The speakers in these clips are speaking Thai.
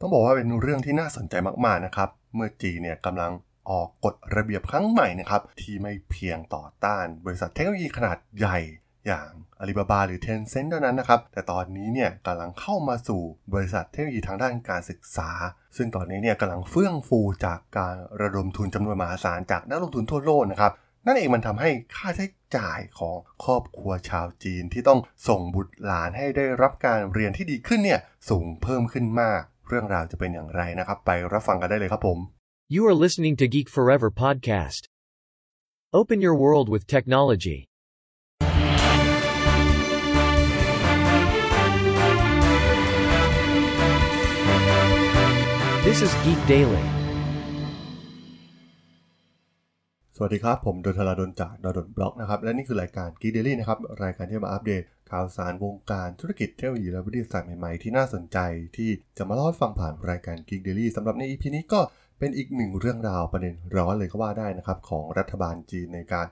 ต้องบอกว่าเป็นเรื่องที่น่าสนใจมากๆนะครับ เมื่อจีนเนี่ยกำลังออกกฎระเบียบครั้งใหม่นะครับ ที่ไม่เพียงต่อต้าน บริษัทเทคโนโลยีขนาดใหญ่อย่างอาลีบาบาหรือ Tencent เท่านั้นนะครับ แต่ตอนนี้เนี่ยกำลังเข้ามาสู่บริษัทเทคโนโลยีทางด้านการศึกษา ซึ่งตอนนี้เนี่ยกำลังเฟื่องฟูจากการระดมทุนจำนวนมหาศาลจากนักลงทุนทั่วโลกนะครับ นั่นเองมันทำให้ค่าใช้จ่ายของครอบครัวชาวจีนที่ต้องส่งบุตรหลานให้ได้รับการเรียนที่ดีขึ้นเนี่ยสูงเพิ่มขึ้นมาก เรื่องราวจะเป็นอย่างไรนะครับ ไปรับฟังกันได้เลยครับผม You are listening to Geek Forever podcast. Open your world with technology. This is Geek Daily. วัสดีครับ ผมดนทลาดนจากดนบล็อกนะครับ และนี่คือรายการ Geek Daily นะครับ รายการที่มาอัปเดต ข่าวสารวงการธุรกิจเทคโนโลยีและวิทยาศาสตร์ใหม่ๆ ที่น่าสนใจที่จะมาเล่าฟังผ่านรายการ Geek Daily สำหรับใน EP นี้ก็เป็นอีกหนึ่งเรื่องราวประเด็นร้อนเลยก็ว่าได้นะครับ ของรัฐบาลจีนในการ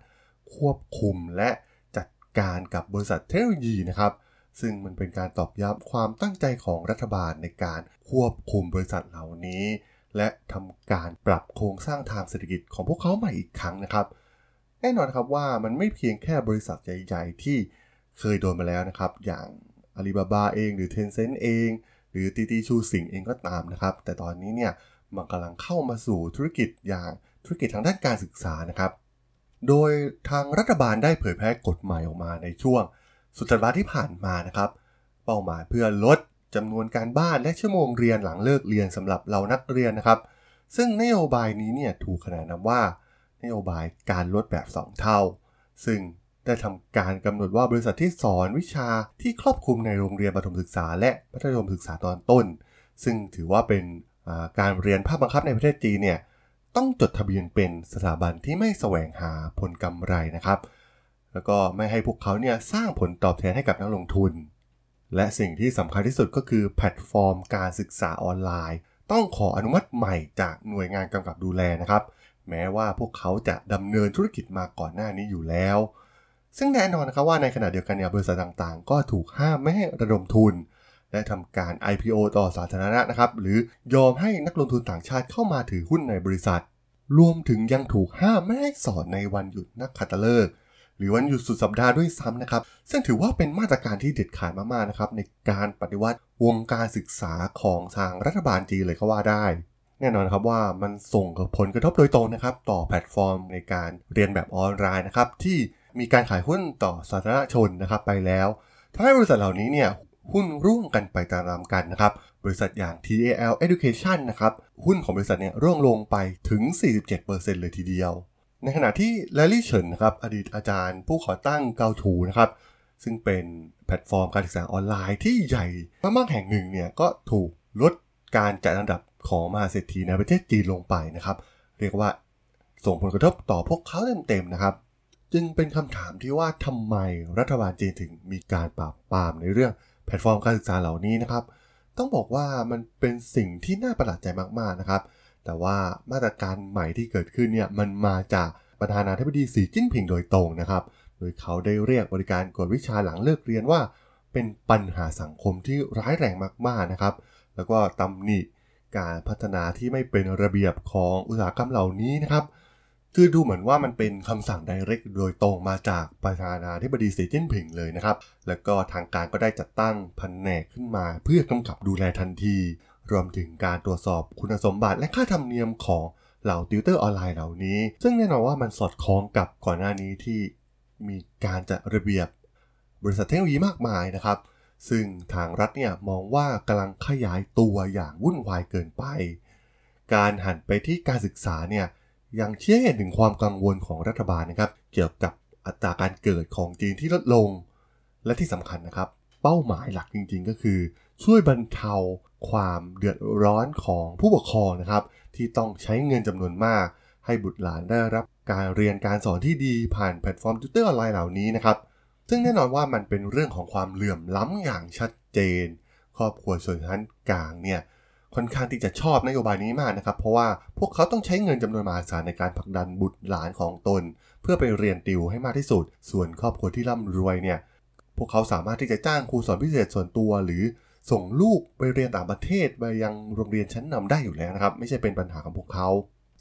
ควบคุมและจัดการกับบริษัทเทคโนโลยีนะครับซึ่งมันเป็นการตอบย้ำความตั้งใจของรัฐบาลในการควบคุมบริษัทเหล่านี้ และทำการปรับโครงสร้างทางเศรษฐกิจของพวกเขาใหม่อีกครั้งนะครับ แน่นอนครับว่ามันไม่เพียงแค่บริษัทใหญ่ๆ ที่เคยโดนมาแล้วนะครับ อย่างอาลีบาบาเองหรือ Tencent เอง หรือตีตีชูสิงเองก็ตามนะครับ แต่ตอนนี้เนี่ยมันกำลังเข้ามาสู่ธุรกิจอย่างธุรกิจทางด้านการศึกษานะครับ โดยทางรัฐบาลได้เผยแพร่กฎหมายออกมาในช่วง สุดสัปดาห์ที่ผ่านมานะครับ เป้าหมายเพื่อลด จำนวนการบ้านและชั่วโมงเรียนหลังเลิกเรียนสำหรับเรานักเรียนนะครับ ซึ่งนโยบายนี้เนี่ยถูกขนานนามว่านโยบายการลดแบบ 2 เท่า ซึ่งได้ทำการกำหนดว่าบริษัทที่สอนวิชาที่ครอบคลุมในโรงเรียนประถมศึกษา และมัธยมศึกษาตอนต้น ซึ่งถือว่าเป็นาการเรียนภาคบังคับในประเทศจีนเนี่ยต้องจดทะเบียนเป็นสถาบันที่ไม่แสวงหาผลกำไรนะครับ แล้วก็ไม่ให้พวกเขาเนี่ยสร้างผลตอบแทนให้กับนักลงทุน และสิ่งที่สำคัญที่สุดก็คือแพลตฟอร์มการศึกษาออนไลน์ ต้องขออนุมัติใหม่จากหน่วยงานกำกับดูแลนะครับ แม้ว่าพวกเขาจะดำเนินธุรกิจมาก่อนหน้านี้อยู่แล้ว ซึ่งแน่นอนนะครับว่าในขณะเดียวกันเนี่ยบริษัทต่างๆ ก็ถูกห้ามไม่ให้ระดมทุน และทำการ IPO ต่อสาธารณะนะครับ หรือยอมให้นักลงทุนต่างชาติเข้ามาถือหุ้นในบริษัท รวมถึงยังถูกห้ามไม่ให้สอนในวันหยุดนักขัตฤกษ์ หรือวันหยุดสุดสัปดาห์ด้วยซ้ำนะครับ ซึ่งถือว่าเป็นมาตรการที่เด็ดขาดมากๆนะครับในการปฏิวัติวงการศึกษาของทางรัฐบาลจีนเลยก็ว่าได้ แน่นอนครับว่ามันส่งผลกระทบโดยตรงนะครับ ต่อแพลตฟอร์มในการเรียนแบบออนไลน์นะครับที่มีการขายหุ้นต่อสาธารณชนนะครับไปแล้วทำให้บริษัทเหล่านี้เนี่ยหุ้นร่วงกันไปตามๆกันนะครับ บริษัทอย่าง TAL Education นะครับ หุ้นของบริษัทเนี่ยร่วงลงไปถึง 47%เลยทีเดียว ในขณะที่ Larry Chen นะครับอดีตอาจารย์ผู้ก่อตั้งเกาถูนะครับซึ่งเป็นแพลตฟอร์มการศึกษาออนไลน์ที่ใหญ่มากๆแห่งหนึ่งเนี่ยก็ถูกลดการจัดอันดับของมหาเศรษฐีในประเทศจีนลงไปนะครับ เรียกว่าส่งผลกระทบต่อพวกเขาเต็มๆนะครับ จึงเป็นคำถามที่ว่าทำไมรัฐบาลจีนถึงมีการปราบปรามในเรื่องแพลตฟอร์มการศึกษาเหล่านี้นะครับ ต้องบอกว่ามันเป็นสิ่งที่น่าประหลาดใจมากๆนะครับ แต่ว่ามาตรการใหม่ที่เกิดขึ้นเนี่ยมันมาจากประธานาธิบดีสีจิ้นผิงโดยตรงนะครับ โดยเขาได้เรียกบริการกวดวิชาหลังเลิกเรียนว่า เป็นปัญหาสังคมที่ร้ายแรงมากๆนะครับ แล้วก็ตำหนิการพัฒนาที่ไม่เป็นระเบียบของอุตสาหกรรมเหล่านี้นะครับ คือดูเหมือนว่ามันเป็นคำสั่ง direct โดยตรงมาจากประธานาธิบดีสีจิ้นผิงเลยนะครับ แล้วก็ทางการก็ได้จัดตั้งแผนกขึ้นมาเพื่อกำกับดูแลทันที รวมถึงการตรวจสอบคุณสมบัติและค่าธรรมเนียมของเหล่าติวเตอร์ออนไลน์เหล่านี้ ซึ่งแน่นอนว่ามันสอดคล้องกับก่อนหน้านี้ที่มีการจัดระเบียบบริษัทเทคโนโลยีมากมายนะครับ ซึ่งทางรัฐเนี่ยมองว่ากำลังขยายตัวอย่างวุ่นวายเกินไป การหันไปที่การศึกษาเนี่ยยังชี้ให้เห็นถึงความกังวลของรัฐบาลนะครับ เกี่ยวกับอัตราการเกิดของจีนที่ลดลง และที่สำคัญนะครับ เป้าหมายหลักจริงๆ ก็คือ ช่วยบรรเทา ความเดือดร้อนของผู้ปกครองนะครับ ที่ต้องใช้เงินจำนวนมาก ให้บุตรหลานได้รับการเรียนการสอนที่ดีผ่านแพลตฟอร์มติวเตอร์ออนไลน์เหล่านี้นะครับ ซึ่งแน่นอนว่ามันเป็นเรื่องของความเหลื่อมล้ำอย่างชัดเจน ครอบครัวชนชั้นกลางเนี่ยค่อนข้างที่จะชอบนโยบายนี้มากนะครับ เพราะว่าพวกเขาต้องใช้เงินจำนวนมหาศาลในการผลักดันบุตรหลานของตน เพื่อไปเรียนติวให้มากที่สุด ส่วนครอบครัวที่ร่ำรวยเนี่ยพวกเขาสามารถที่จะจ้างครูสอนพิเศษส่วนตัว หรือ ส่งลูกไปเรียนต่างประเทศไปยังโรงเรียนชั้นนำได้อยู่แล้วนะครับ ไม่ใช่เป็นปัญหาของพวกเขา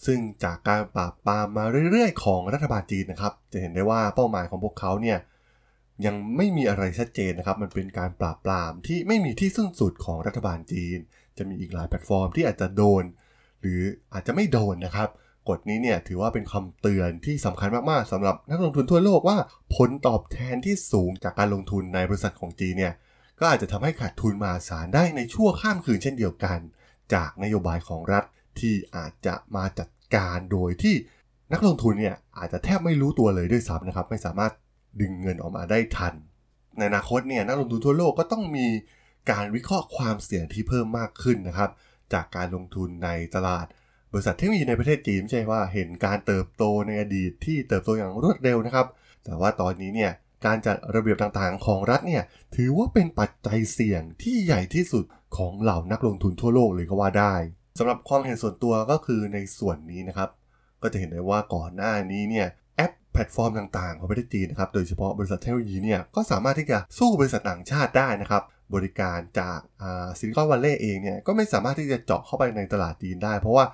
ซึ่งจากการปราบปรามมาเรื่อยๆ ของรัฐบาลจีนนะครับ จะเห็นได้ว่าเป้าหมายของพวกเขาเนี่ยยังไม่มีอะไรชัดเจนนะครับ มันเป็นการปราบปรามที่ไม่มีที่สิ้นสุดของรัฐบาลจีน จะมีอีกหลายแพลตฟอร์มที่อาจจะโดน หรืออาจจะไม่โดนนะครับกฎนี้เนี่ยถือว่าเป็นคำเตือนที่สำคัญมาก ๆสำหรับนักลงทุนทั่วโลกว่า ผลตอบแทนที่สูงจากการลงทุนในบริษัทของจีนเนี่ย ก็อาจจะทำให้ขาดทุนมหาศาลได้ในชั่วข้ามคืนเช่นเดียวกัน จากนโยบายของรัฐที่อาจจะมาจัดการโดยที่นักลงทุนเนี่ยอาจจะแทบไม่รู้ตัวเลยด้วยซ้ำนะครับ ไม่สามารถดึงเงินออกมาได้ทัน ในอนาคตเนี่ยนักลงทุนทั่วโลกก็ต้องมีการวิเคราะห์ความเสี่ยงที่เพิ่มมากขึ้นนะครับ จากการลงทุนในตลาด บริษัทเทคโนโลยีในประเทศจีนไม่ใช่ว่าเห็นการเติบโตในอดีตที่เติบโตอย่างรวดเร็วนะครับ แต่ว่าตอนนี้เนี่ย การจัดระเบียบต่างๆ ของรัฐเนี่ยถือว่าเป็นปัจจัยเสี่ยงที่ใหญ่ที่สุดของเหล่านักลงทุนทั่วโลกเลยก็ว่าได้สำหรับความเห็นส่วนตัวก็คือในส่วนนี้นะครับ ก็จะเห็นได้ว่าก่อนหน้านี้เนี่ยแอปแพลตฟอร์มต่างๆ ของประเทศจีนนะครับโดยเฉพาะบริษัทเทคโนโลยีเนี่ยก็สามารถที่จะสู้บริษัทต่างชาติได้นะครับบริการจากซิลิคอนวัลเลย์เองเนี่ยก็ไม่สามารถที่จะเจาะเข้าไปในตลาดจีนได้ เพราะว่า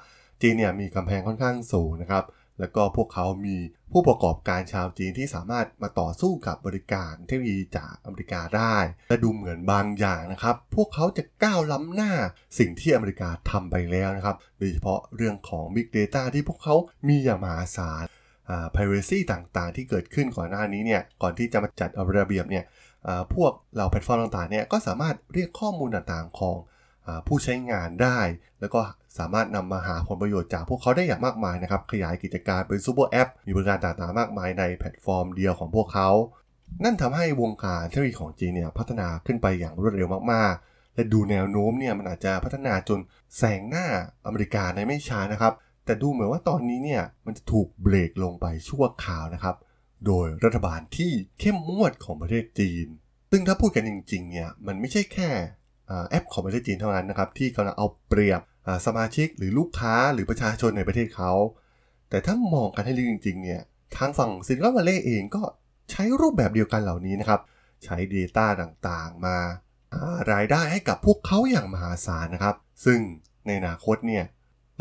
จีนเนี่ยมีกำแพงค่อนข้างสูงนะครับ แล้วก็พวกเขามีผู้ประกอบการชาวจีนที่สามารถมาต่อสู้กับบริการเทคโนโลยีจากอเมริกาได้และดูเหมือนบางอย่างนะครับ พวกเขาจะก้าวล้ำหน้าสิ่งที่อเมริกาทำไปแล้วนะครับ โดยเฉพาะเรื่องของ Big Data ที่พวกเขามีอย่างมหาศาล privacy ต่างๆ ที่เกิดขึ้นก่อนหน้านี้เนี่ยก่อนที่จะมาจัดระเบียบเนี่ยพวกเราแพลตฟอร์มต่างๆเนี่ยก็สามารถเรียกข้อมูลต่างๆของ ผู้ใช้งานได้ แล้วก็สามารถนำมาหาผลประโยชน์จากพวกเขาได้อย่างมากมายนะครับ ขยายกิจการเป็นซูเปอร์แอป มีบริการต่างๆมากมายในแพลตฟอร์มเดียวของพวกเขา นั่นทำให้วงการเทคโนโลยีของจีนเนี่ยพัฒนาขึ้นไปอย่างรวดเร็วมากๆ และดูแนวโน้มเนี่ยมันอาจจะพัฒนาจนแซงหน้าอเมริกาในไม่ช้านะครับ แต่ดูเหมือนว่าตอนนี้เนี่ยมันจะถูกเบรกลงไปชั่วคราวนะครับ โดยรัฐบาลที่เข้มงวดของประเทศจีน ซึ่งถ้าพูดกันจริงๆเนี่ยมันไม่ใช่แค่ แอปของประเทศจีนเท่านั้นนะครับที่กำลังเอาเปรียบสมาชิกหรือลูกค้าหรือประชาชนในประเทศเขา แต่ถ้ามองกันให้ลึกจริงๆเนี่ยทางฝั่งซิลิคอนวัลเลย์เองก็ใช้รูปแบบเดียวกันเหล่านี้นะครับ ใช้ Data ต่างๆ มารายได้ให้กับพวกเขาอย่างมหาศาลนะครับ ซึ่งในอนาคตเนี่ย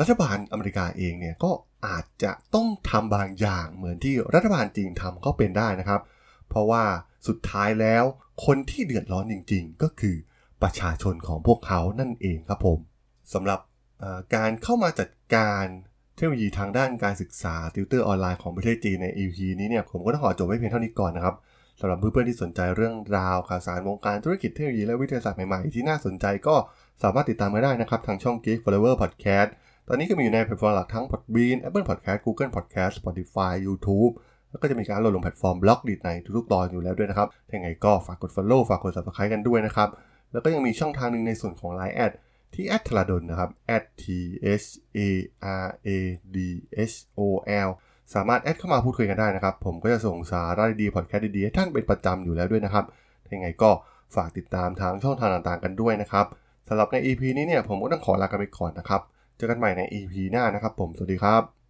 รัฐบาลอเมริกาเองเนี่ยก็อาจจะต้องทำบางอย่างเหมือนที่รัฐบาลจีนทำก็เป็นได้นะครับ เพราะว่าสุดท้ายแล้วคนที่เดือดร้อนจริง ๆ ก็คือ ประชาชนของพวกเขานั่นเองครับผมสำหรับการเข้ามาจัดการเทคโนโลยีทางด้านการศึกษาติวเตอร์ออนไลน์ของประเทศจีนใน EP นี้เนี่ยผมก็ต้องขอจบไว้เพียงเท่านี้ก่อนนะครับสำหรับเพื่อนๆที่สนใจเรื่องราวข่าวสารวงการธุรกิจเทคโนโลยีและวิทยาศาสตร์ใหม่ๆ ที่น่าสนใจก็สามารถติดตามมาได้นะครับ ทางช่อง Geek Forever Podcast ตอนนี้ก็มีอยู่ในแพลตฟอร์มหลักทั้ง Podbean Apple Podcast Google Podcast Spotify YouTube แล้วก็จะมีการโหลดลงแพลตฟอร์ม Blockdit ในทุกๆตอนอยู่แล้วด้วยนะครับยังไงก็ฝากกด Follow ฝากกด Subscribe กันด้วยนะครับ แล้วก็ยังมีช่องทางหนึ่งในส่วนของ Line แอดที่แอดธราดลนะครับ t h a r a d h o l สามารถแอดเข้ามาพูดคุยกันได้นะครับ ผมก็จะส่งสาระดีพอดแคสต์ดีๆให้ท่านเป็นประจำอยู่แล้วด้วยนะครับยังไงก็ฝากติดตามทางช่องทางต่างๆกันด้วยนะครับสำหรับใน EP นี้เนี่ยผมก็ต้องขอลากันไปก่อนนะครับ เจอกันใหม่ใน EP หน้านะครับผม สวัสดีครับ